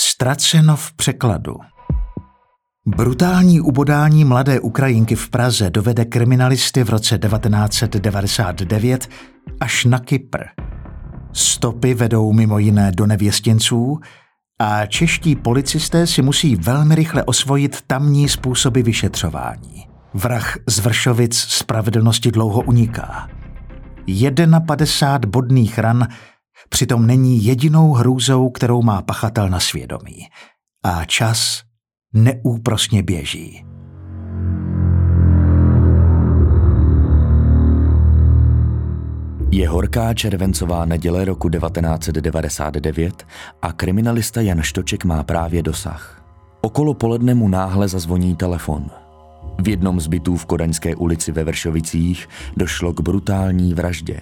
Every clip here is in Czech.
Ztraceno v překladu Brutální ubodání mladé Ukrajinky v Praze dovede kriminalisty v roce 1999 až na Kypr. Stopy vedou mimo jiné do nevěstěnců a čeští policisté si musí velmi rychle osvojit tamní způsoby vyšetřování. Vrah z Vršovic spravedlnosti dlouho uniká. 51 bodných ran přitom není jedinou hrůzou, kterou má pachatel na svědomí. A čas neúprosně běží. Je horká červencová neděle roku 1999 a kriminalista Jan Štoček má právě dosah. Okolo poledne mu náhle zazvoní telefon. V jednom z bytů v Kodaňské ulici ve Vršovicích došlo k brutální vraždě.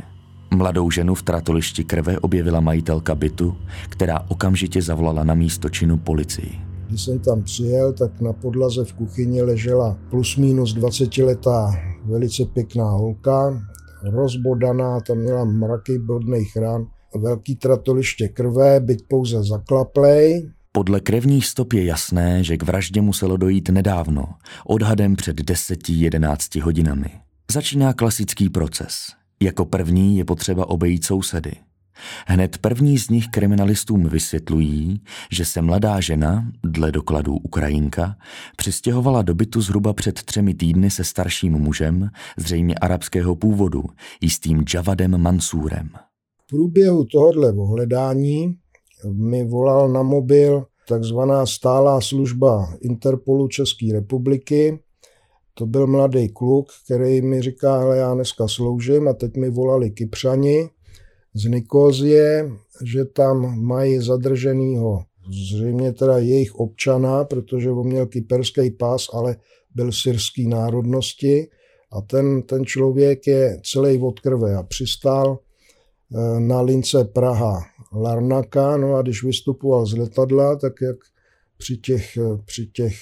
Mladou ženu v tratolišti krve objevila majitelka bytu, která okamžitě zavolala na místo činu policii. Když jsem tam přijel, tak na podlaze v kuchyni ležela plus minus 20 letá velice pěkná holka, rozbodaná, tam měla mraky bodných ran, velký tratoliště krve, byť pouze zaklaplej. Podle krevních stop je jasné, že k vraždě muselo dojít nedávno, odhadem před 10-11 hodinami. Začíná klasický proces. Jako první je potřeba obejít sousedy. Hned první z nich kriminalistům vysvětlují, že se mladá žena, dle dokladů Ukrajinka, přistěhovala do bytu zhruba před třemi týdny se starším mužem, zřejmě arabského původu, jistým Javadem Mansúrem. V průběhu tohohle ohledání mi volal na mobil takzvaná stálá služba Interpolu České republiky. To byl mladý kluk, který mi říká, hele, já dneska sloužím a teď mi volali Kypřani, z Nikozie, že tam mají zadrženýho zřejmě teda jejich občana, protože on měl kyperský pás, ale byl syrský národnosti. A ten, ten člověk je celý od krve a přistál eh, na lince Praha Larnaka, no a když vystupoval z letadla, tak jak při těch, eh, při těch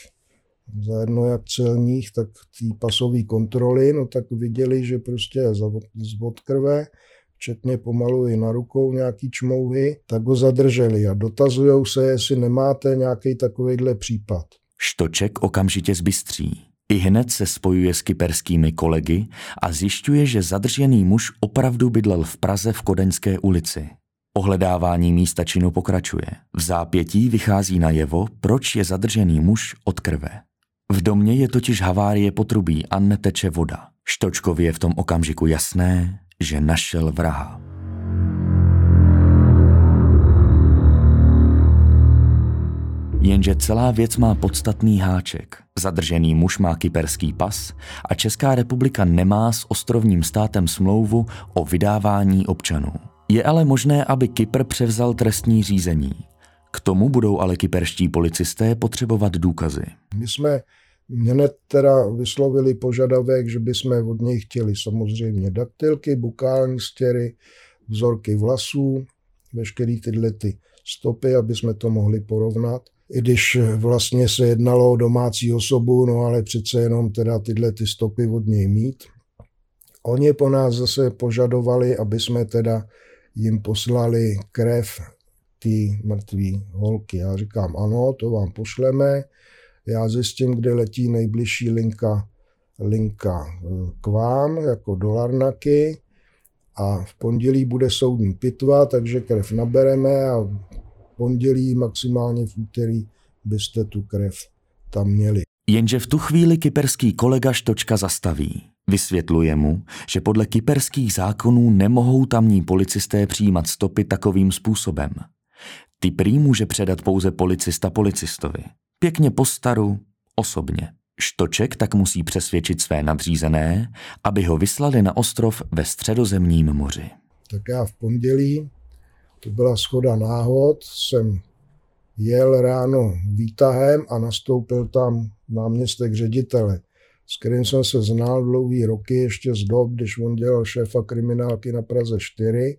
zajedno jak celních, tak té pasové kontroly, no tak viděli, že prostě je z od krve včetně pomalu i na rukou nějaký čmouhy, tak ho zadrželi a dotazují se, jestli nemáte nějaký takovýhle případ. Štoček okamžitě zbystří. I hned se spojuje s kyperskými kolegy a zjišťuje, že zadržený muž opravdu bydlel v Praze v Kodeňské ulici. Ohledávání místa činu pokračuje. V zápětí vychází najevo, proč je zadržený muž od krve. V domě je totiž havárie potrubí a neteče voda. Štočkově je v tom okamžiku jasné, že našel vraha. Jenže celá věc má podstatný háček. Zadržený muž má kyperský pas a Česká republika nemá s ostrovním státem smlouvu o vydávání občanů. Je ale možné, aby Kypr převzal trestní řízení. K tomu budou ale kyperští policisté potřebovat důkazy. My jsme mě teda vyslovili požadavek, že bychom od něj chtěli samozřejmě daktylky, bukální stěry, vzorky vlasů, veškeré tyhle ty stopy, aby jsme to mohli porovnat. I když vlastně se jednalo o domácí osobu, no ale přece jenom teda tyhle ty stopy od něj mít. Oni po nás zase požadovali, aby jsme teda jim poslali krev té mrtvé holky. Já říkám, ano, to vám pošleme, já zjistím, kde letí nejbližší linka, linka eh, k vám, jako do Larnaky a v pondělí bude soudní pitva, takže krev nabereme a v pondělí, maximálně v úterý byste tu krev tam měli. Jenže v tu chvíli kyperský kolega Štočka zastaví. Vysvětluje mu, že podle kyperských zákonů nemohou tamní policisté přijímat stopy takovým způsobem. Ty prý může předat pouze policista policistovi. Pěkně po staru, osobně. Štoček tak musí přesvědčit své nadřízené, aby ho vyslali na ostrov ve středozemním moři. Tak já v pondělí, to byla schoda náhod, jsem jel ráno výtahem a nastoupil tam náměstek ředitele, s kterým jsem se znal dlouhý roky, ještě z dob, když on dělal šéfa kriminálky na Praze 4,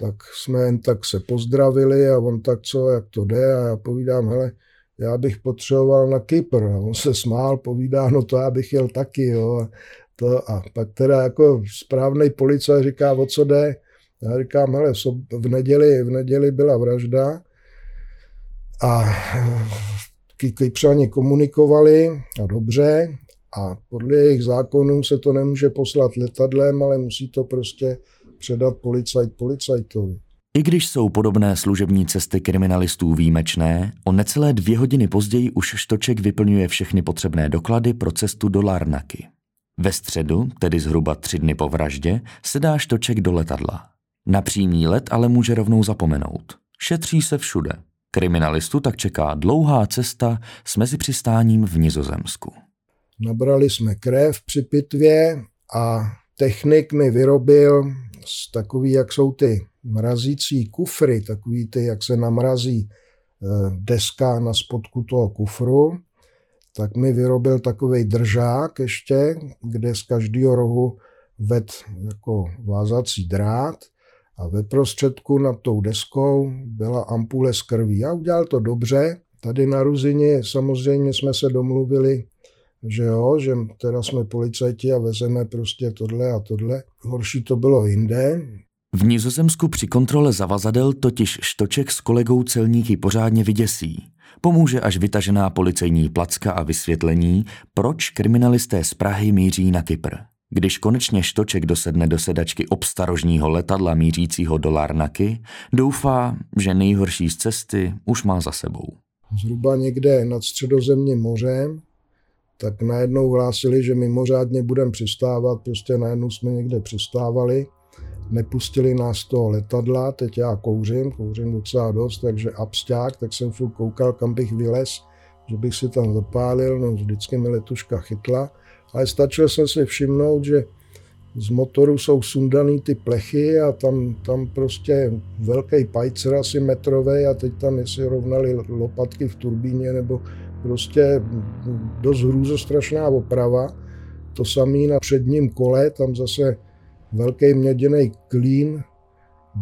tak jsme jen tak se pozdravili a on tak co, jak to jde a já povídám, hele, já bych potřeboval na Kypr. A on se smál, povídá, no to já bych jel taky, jo. A, to, a pak teda jako správný policajt říká, o co jde. Já říkám, hele, v neděli, v neděli byla vražda a Kypřani komunikovali a dobře a podle jejich zákonů se to nemůže poslat letadlem, ale musí to prostě předat policajt policajtovi. I když jsou podobné služební cesty kriminalistů výjimečné, o necelé dvě hodiny později už Štoček vyplňuje všechny potřebné doklady pro cestu do Larnaky. Ve středu, tedy zhruba tři dny po vraždě, sedá Štoček do letadla. Na přímý let ale může rovnou zapomenout. Šetří se všude. Kriminalistu tak čeká dlouhá cesta s mezipřistáním v Nizozemsku. Nabrali jsme krev při pitvě a technik mi vyrobil takový, jak jsou ty mrazící kufry, takový ty, jak se namrazí eh, deska na spodku toho kufru, tak mi vyrobil takový držák ještě, kde z každého rohu ved jako vázací drát a ve prostředku nad tou deskou byla ampule s krví. Já udělal to dobře. Tady na Ruzině samozřejmě jsme se domluvili, že jo, že teda jsme policajti a vezeme prostě tohle a tohle. Horší to bylo jinde. V Nizozemsku při kontrole zavazadel totiž Štoček s kolegou celníky pořádně vyděsí. Pomůže až vytažená policejní placka a vysvětlení, proč kriminalisté z Prahy míří na Kypr. Když konečně Štoček dosedne do sedačky obstarožního letadla mířícího do Larnaky, doufá, že nejhorší z cesty už má za sebou. Zhruba někde nad středozemním mořem, tak najednou hlásili, že mimořádně budeme přistávat, prostě najednou jsme někde přistávali nepustili nás toho letadla, teď já kouřím, kouřím docela dost, takže absťák, tak jsem furt koukal, kam bych vylez, že bych si tam zapálil, no vždycky mi letuška chytla, ale stačil jsem si všimnout, že z motoru jsou sundaný ty plechy a tam, tam prostě velký pajcer asi metrový a teď tam jestli rovnali lopatky v turbíně nebo prostě dost hrůzostrašná oprava. To samé na předním kole, tam zase velký měděný klín,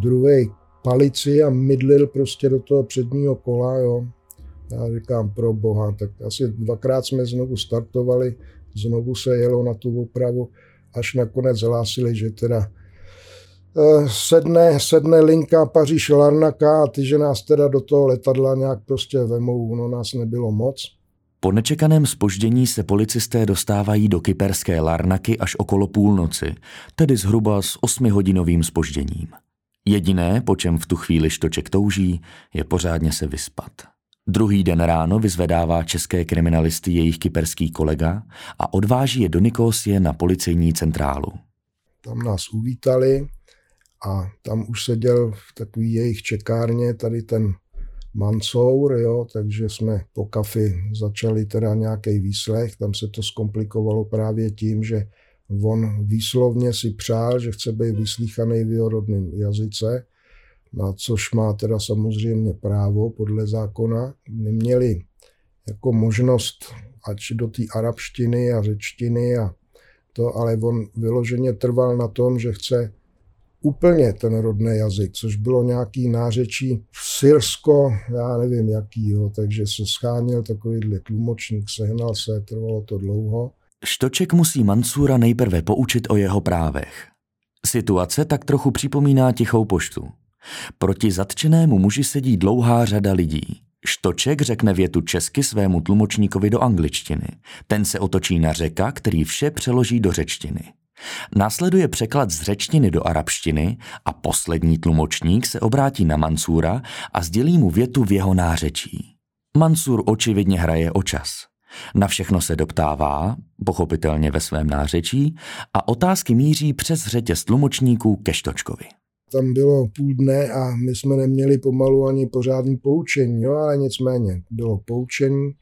druhý palici a mydlil prostě do toho předního kola, jo. Já říkám, pro boha, tak asi dvakrát jsme znovu startovali, znovu se jelo na tu opravu, až nakonec hlásili, že teda sedne, sedne linka Paříž Larnaka a ty, že nás teda do toho letadla nějak prostě vemou, no nás nebylo moc. Po nečekaném spoždění se policisté dostávají do kyperské Larnaky až okolo půlnoci, tedy zhruba s osmihodinovým spožděním. Jediné, po čem v tu chvíli Štoček touží, je pořádně se vyspat. Druhý den ráno vyzvedává české kriminalisty jejich kyperský kolega a odváží je do Nikosie na policejní centrálu. Tam nás uvítali a tam už seděl v takový jejich čekárně tady ten Mansour, jo, takže jsme po kafi začali teda nějaký výslech, tam se to zkomplikovalo právě tím, že on výslovně si přál, že chce být vyslíchaný v jeho rodném jazyce, na což má teda samozřejmě právo podle zákona. Neměli jako možnost ať do té arabštiny a řečtiny a to, ale on vyloženě trval na tom, že chce úplně ten rodný jazyk, což bylo nějaký nářečí syrsko, já nevím jakýho, takže se schánil takovýhle tlumočník, sehnal se, trvalo to dlouho. Štoček musí Mansura nejprve poučit o jeho právech. Situace tak trochu připomíná tichou poštu. Proti zatčenému muži sedí dlouhá řada lidí. Štoček řekne větu česky svému tlumočníkovi do angličtiny. Ten se otočí na řeka, který vše přeloží do řečtiny. Následuje překlad z řečtiny do arabštiny a poslední tlumočník se obrátí na Mansura a sdělí mu větu v jeho nářečí. Mansur očividně hraje o čas. Na všechno se doptává, pochopitelně ve svém nářečí, a otázky míří přes řetěz tlumočníků ke Štočkovi. Tam bylo půl dne a my jsme neměli pomalu ani pořádný poučení, jo, ale nicméně bylo poučení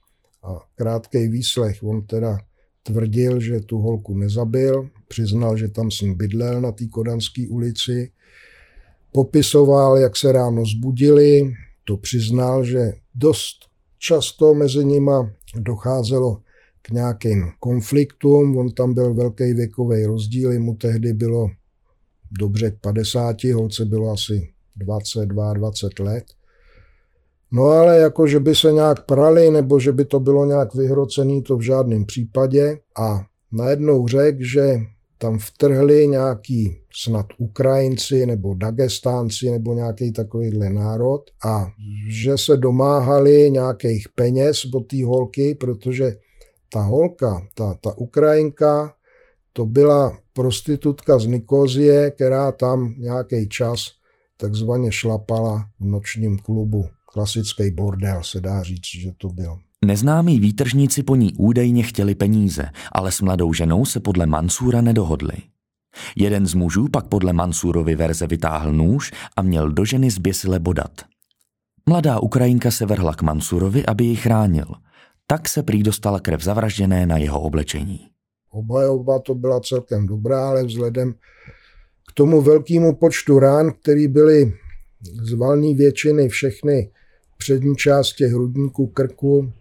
a krátký výslech. On teda tvrdil, že tu holku nezabil, přiznal, že tam s bydlel na té Kodanské ulici, popisoval, jak se ráno zbudili, to přiznal, že dost často mezi nima docházelo k nějakým konfliktům. On tam byl velký věkový rozdíl, mu tehdy bylo dobře k 50, holce bylo asi 22, 20 let. No ale jako, že by se nějak prali, nebo že by to bylo nějak vyhrocený, to v žádném případě. A najednou řekl, že tam vtrhli nějaký snad Ukrajinci nebo Dagestánci nebo nějaký takovýhle národ a že se domáhali nějakých peněz od té holky, protože ta holka, ta, ta Ukrajinka, to byla prostitutka z Nikozie, která tam nějaký čas takzvaně šlapala v nočním klubu. Klasický bordel se dá říct, že to byl. Neznámí výtržníci po ní údajně chtěli peníze, ale s mladou ženou se podle Mansura nedohodli. Jeden z mužů pak podle Mansurovy verze vytáhl nůž a měl do ženy zběsile bodat. Mladá Ukrajinka se vrhla k Mansurovi, aby ji chránil. Tak se prý dostala krev zavražděné na jeho oblečení. Oba to byla celkem dobrá, ale vzhledem k tomu velkému počtu rán, který byly z valní většiny všechny přední části hrudníku, krku,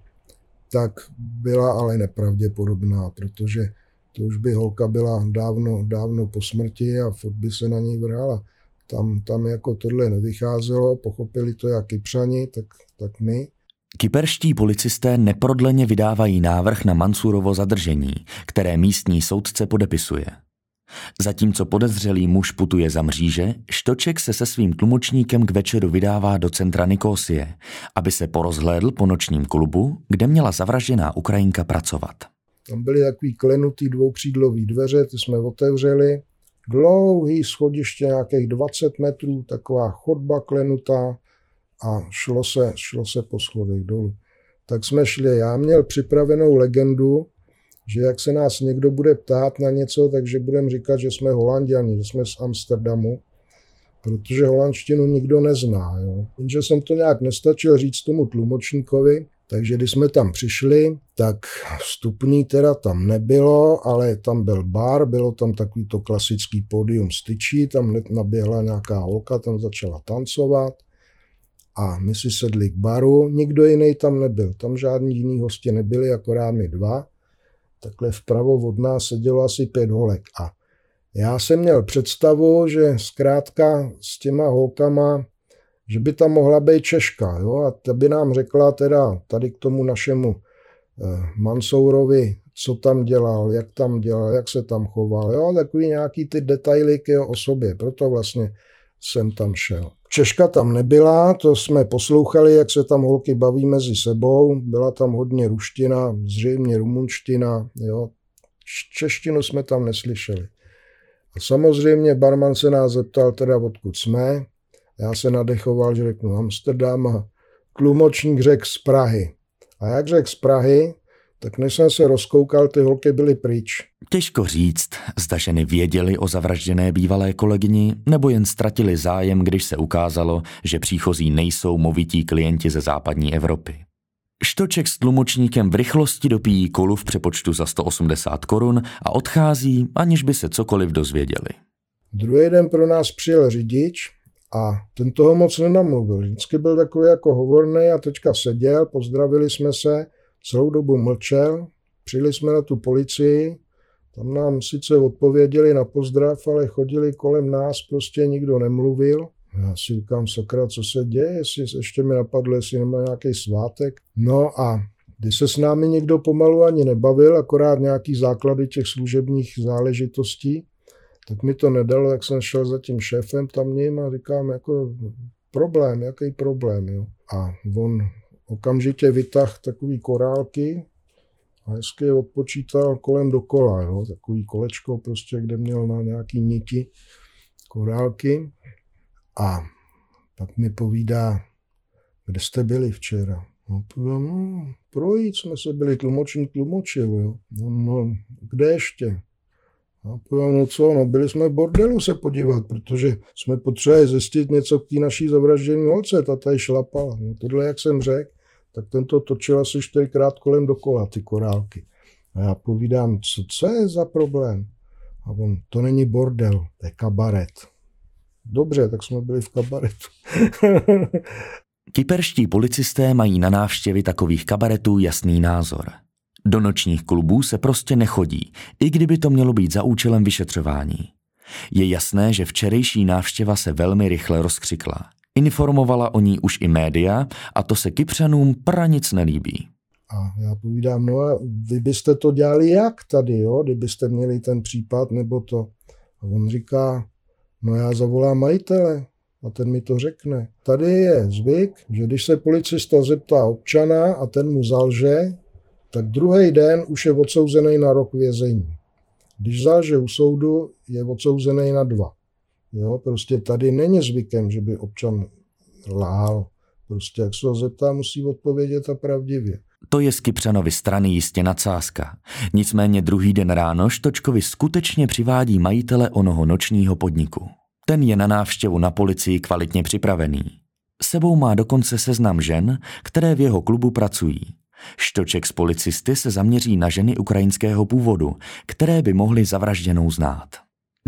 tak byla ale nepravděpodobná, protože to už by holka byla dávno, dávno po smrti a furt by se na něj vrhala. Tam, tam jako tohle nevycházelo, pochopili to jak Kypřani, tak, tak my. Kyperští policisté neprodleně vydávají návrh na Mansurovo zadržení, které místní soudce podepisuje. Zatímco podezřelý muž putuje za mříže, Štoček se se svým tlumočníkem k večeru vydává do centra Nikosie, aby se porozhlédl po nočním klubu, kde měla zavražděná Ukrajinka pracovat. Tam byly takový klenutý dvoukřídlový dveře, ty jsme otevřeli. Dlouhý schodiště, nějakých 20 metrů, taková chodba klenutá a šlo se, šlo se po schodech dolů. Tak jsme šli. Já měl připravenou legendu, že jak se nás někdo bude ptát na něco, takže budeme říkat, že jsme holanděni, že jsme z Amsterdamu, protože holandštinu nikdo nezná. Jo. Jenže jsem to nějak nestačil říct tomu tlumočníkovi, takže když jsme tam přišli, tak vstupní teda tam nebylo, ale tam byl bar, bylo tam takový to klasický pódium styčí, tam hned naběhla nějaká holka, tam začala tancovat a my si sedli k baru, nikdo jiný tam nebyl, tam žádní jiný hosti nebyli, akorát my dva takhle vpravo od nás sedělo asi pět holek. A já jsem měl představu, že zkrátka s těma holkama, že by tam mohla být Češka. Jo? A ta by nám řekla teda tady k tomu našemu eh, Mansourovi, co tam dělal, jak tam dělal, jak se tam choval. Jo? Takový nějaký ty detaily k jeho osobě. Proto vlastně jsem tam šel. Češka tam nebyla, to jsme poslouchali, jak se tam holky baví mezi sebou. Byla tam hodně ruština, zřejmě rumunština. Jo. Češtinu jsme tam neslyšeli. A samozřejmě barman se nás zeptal teda, odkud jsme. Já se nadechoval, že řeknu Amsterdam a tlumočník řekl z Prahy. A jak řekl z Prahy, tak než jsem se rozkoukal, ty holky byly pryč. Těžko říct, zda ženy věděli o zavražděné bývalé kolegyni, nebo jen ztratili zájem, když se ukázalo, že příchozí nejsou movití klienti ze západní Evropy. Štoček s tlumočníkem v rychlosti dopíjí kolu v přepočtu za 180 korun a odchází, aniž by se cokoliv dozvěděli. Druhý den pro nás přijel řidič a ten toho moc nenamluvil. Vždycky byl takový jako hovorný a teďka seděl, pozdravili jsme se, celou dobu mlčel, přijeli jsme na tu policii, tam nám sice odpověděli na pozdrav, ale chodili kolem nás, prostě nikdo nemluvil. Já si říkám, sakra, co se děje, jestli ještě mi napadlo, jestli nemá nějaký svátek. No a když se s námi někdo pomalu ani nebavil, akorát nějaký základy těch služebních záležitostí, tak mi to nedalo, jak jsem šel za tím šéfem tam ním a říkám, jako problém, jaký problém, jo. A on okamžitě vytah takový korálky a hezky odpočítal kolem dokola, jo, takový kolečko prostě, kde měl na nějaký niti korálky a pak mi povídá, kde jste byli včera. No, no projít jsme se byli, tlumočník tlumočil, jo. No, no, kde ještě? A povím, no co, no byli jsme v bordelu se podívat, protože jsme potřebovali zjistit něco k té naší zavraždění holce, ta tady šlapala. No tohle, jak jsem řekl, tak ten to točil asi čtyřikrát kolem dokola, ty korálky. A já povídám, co, co je za problém? A on, to není bordel, to je kabaret. Dobře, tak jsme byli v kabaretu. Kyperští policisté mají na návštěvy takových kabaretů jasný názor. Do nočních klubů se prostě nechodí, i kdyby to mělo být za účelem vyšetřování. Je jasné, že včerejší návštěva se velmi rychle rozkřikla. Informovala o ní už i média a to se Kypřanům pranic nelíbí. A já povídám, no a vy byste to dělali jak tady, jo, kdybyste měli ten případ nebo to. A on říká, no já zavolám majitele a ten mi to řekne. Tady je zvyk, že když se policista zeptá občana a ten mu zalže, tak druhý den už je odsouzený na rok vězení. Když zalže u soudu, je odsouzený na dva. Jo, prostě tady není zvykem, že by občan lhal. Prostě jak se ho zeptá, musí odpovědět a pravdivě. To je z Kypřanovi strany jistě nadsázka. Nicméně druhý den ráno Štočkovi skutečně přivádí majitele onoho nočního podniku. Ten je na návštěvu na policii kvalitně připravený. Sebou má dokonce seznam žen, které v jeho klubu pracují. Štoček z policisty se zaměří na ženy ukrajinského původu, které by mohly zavražděnou znát.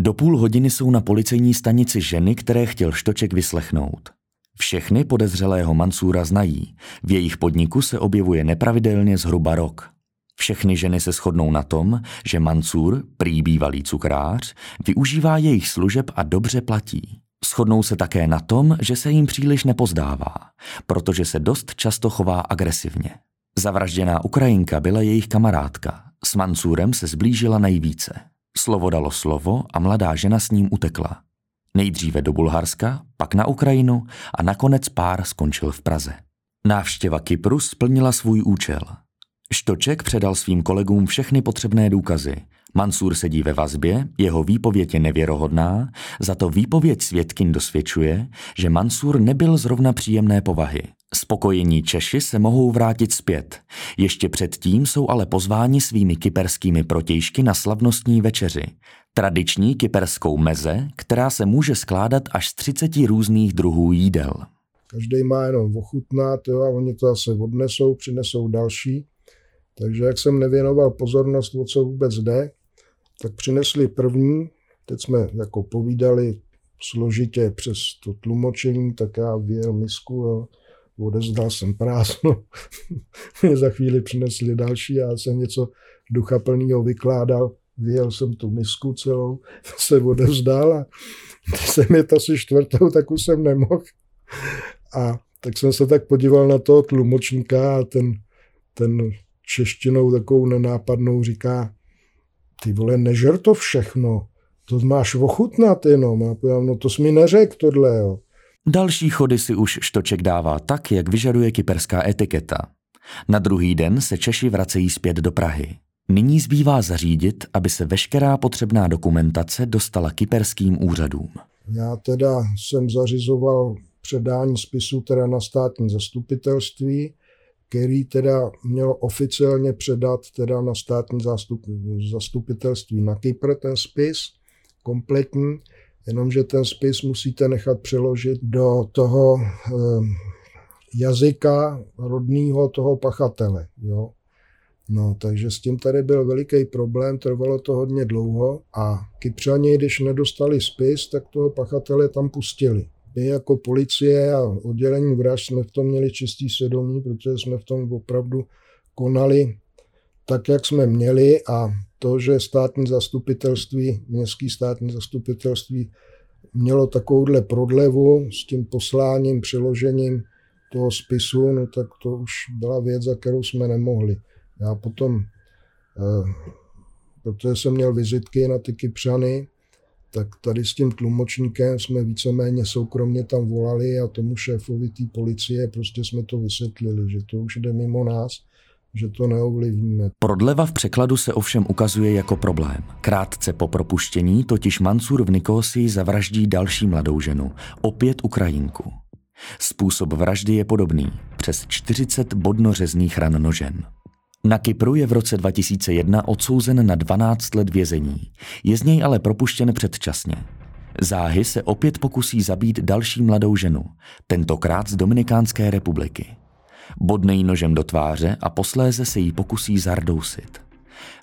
Do půl hodiny jsou na policejní stanici ženy, které chtěl Štoček vyslechnout. Všechny podezřelého Mansúra znají. V jejich podniku se objevuje nepravidelně zhruba rok. Všechny ženy se shodnou na tom, že Mansur, prý bývalý cukrář, využívá jejich služeb a dobře platí. Shodnou se také na tom, že se jim příliš nepozdává, protože se dost často chová agresivně. Zavražděná Ukrajinka byla jejich kamarádka. S Mansurem se zblížila nejvíce. Slovo dalo slovo a mladá žena s ním utekla. Nejdříve do Bulharska, pak na Ukrajinu a nakonec pár skončil v Praze. Návštěva Kypru splnila svůj účel. Štoček předal svým kolegům všechny potřebné důkazy. Mansur sedí ve vazbě, jeho výpověď je nevěrohodná, za to výpověď svědkin dosvědčuje, že Mansur nebyl zrovna příjemné povahy. Spokojení Češi se mohou vrátit zpět. Ještě předtím jsou ale pozváni svými kyperskými protějšky na slavnostní večeři. Tradiční kyperskou meze, která se může skládat až z 30 různých druhů jídel. Každý má jenom ochutnat jo, a oni to zase odnesou, přinesou další. Takže jak jsem nevěnoval pozornost, o co vůbec jde, tak přinesli první, teď jsme jako povídali složitě přes to tlumočení, tak já vyjel misku, jo, odezdal jsem prázdno. Mě za chvíli přinesli další, já jsem něco ducha plného vykládal, vyjel jsem tu misku celou, se odevzdal a když jsem je asi čtvrtou, tak už jsem nemohl. A tak jsem se tak podíval na toho tlumočníka a ten, ten češtinou takovou nenápadnou říká, ty vole, nežer to všechno, to máš ochutnat jenom. A povedám, no to jsi mi neřekl tohle, jo. Další chody si už Štoček dává tak, jak vyžaduje kyperská etiketa. Na druhý den se Češi vracejí zpět do Prahy. Nyní zbývá zařídit, aby se veškerá potřebná dokumentace dostala kyperským úřadům. Já teda jsem zařizoval předání spisu teda na státní zastupitelství, který teda měl oficiálně předat teda na státní zastup, zastupitelství na Kypr ten spis kompletní, jenomže ten spis musíte nechat přeložit do toho eh, jazyka rodného toho pachatele. Jo. No, takže s tím tady byl veliký problém, trvalo to hodně dlouho a Kypřani, když nedostali spis, tak toho pachatele tam pustili. My jako policie a oddělení vražd jsme v tom měli čistý svědomí, protože jsme v tom opravdu konali tak, jak jsme měli a to, že státní zastupitelství, městský státní zastupitelství mělo takovouhle prodlevu s tím posláním, přeložením toho spisu, no tak to už byla věc, za kterou jsme nemohli. Já potom, eh, protože jsem měl vizitky na ty Kypřany, tak tady s tím tlumočníkem jsme víceméně soukromně tam volali a tomu šéfovi té policie prostě jsme to vysvětlili, že to už jde mimo nás, že to neovlivníme. Prodleva v překladu se ovšem ukazuje jako problém. Krátce po propuštění totiž Mansur v Nikosii zavraždí další mladou ženu, opět Ukrajinku. Způsob vraždy je podobný, přes 40 bodnořezných ran nožem. Na Kypru je v roce 2001 odsouzen na 12 let vězení. Je z něj ale propuštěn předčasně. Záhy se opět pokusí zabít další mladou ženu, tentokrát z Dominikánské republiky. Bodnej nožem do tváře a posléze se jí pokusí zardousit.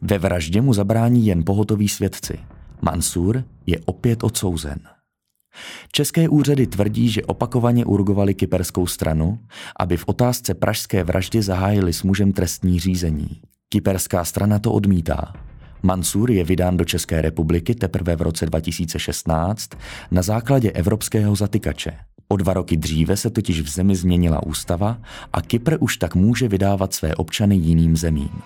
Ve vraždě mu zabrání jen pohotoví svědci. Mansur je opět odsouzen. České úřady tvrdí, že opakovaně urgovali kyperskou stranu, aby v otázce pražské vraždy zahájili s mužem trestní řízení. Kyperská strana to odmítá. Mansur je vydán do České republiky teprve v roce 2016 na základě evropského zatykače. O dva roky dříve se totiž v zemi změnila ústava a Kypr už tak může vydávat své občany jiným zemím.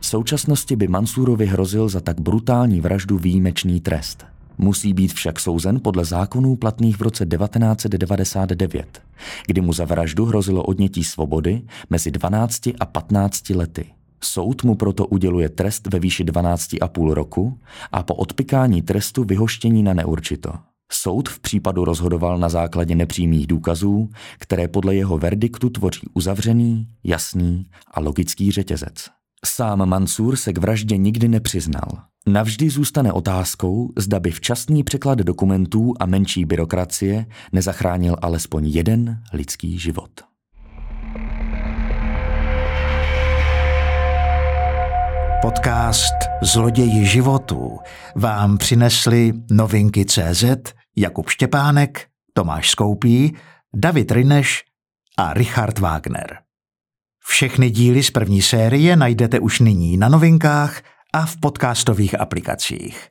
V současnosti by Mansurovi hrozil za tak brutální vraždu výjimečný trest. Musí být však souzen podle zákonů platných v roce 1999, kdy mu za vraždu hrozilo odnětí svobody mezi 12 a 15 lety. Soud mu proto uděluje trest ve výši 12,5 roku a po odpikání trestu vyhoštění na neurčito. Soud v případu rozhodoval na základě nepřímých důkazů, které podle jeho verdiktu tvoří uzavřený, jasný a logický řetězec. Sám Mansur se k vraždě nikdy nepřiznal. Navždy zůstane otázkou, zda by včasný překlad dokumentů a menší byrokracie nezachránil alespoň jeden lidský život. Podcast Zloději životů vám přinesli novinky CZ Jakub Štěpánek, Tomáš Skoupí, David Rineš a Richard Wagner. Všechny díly z první série najdete už nyní na novinkách a v podcastových aplikacích.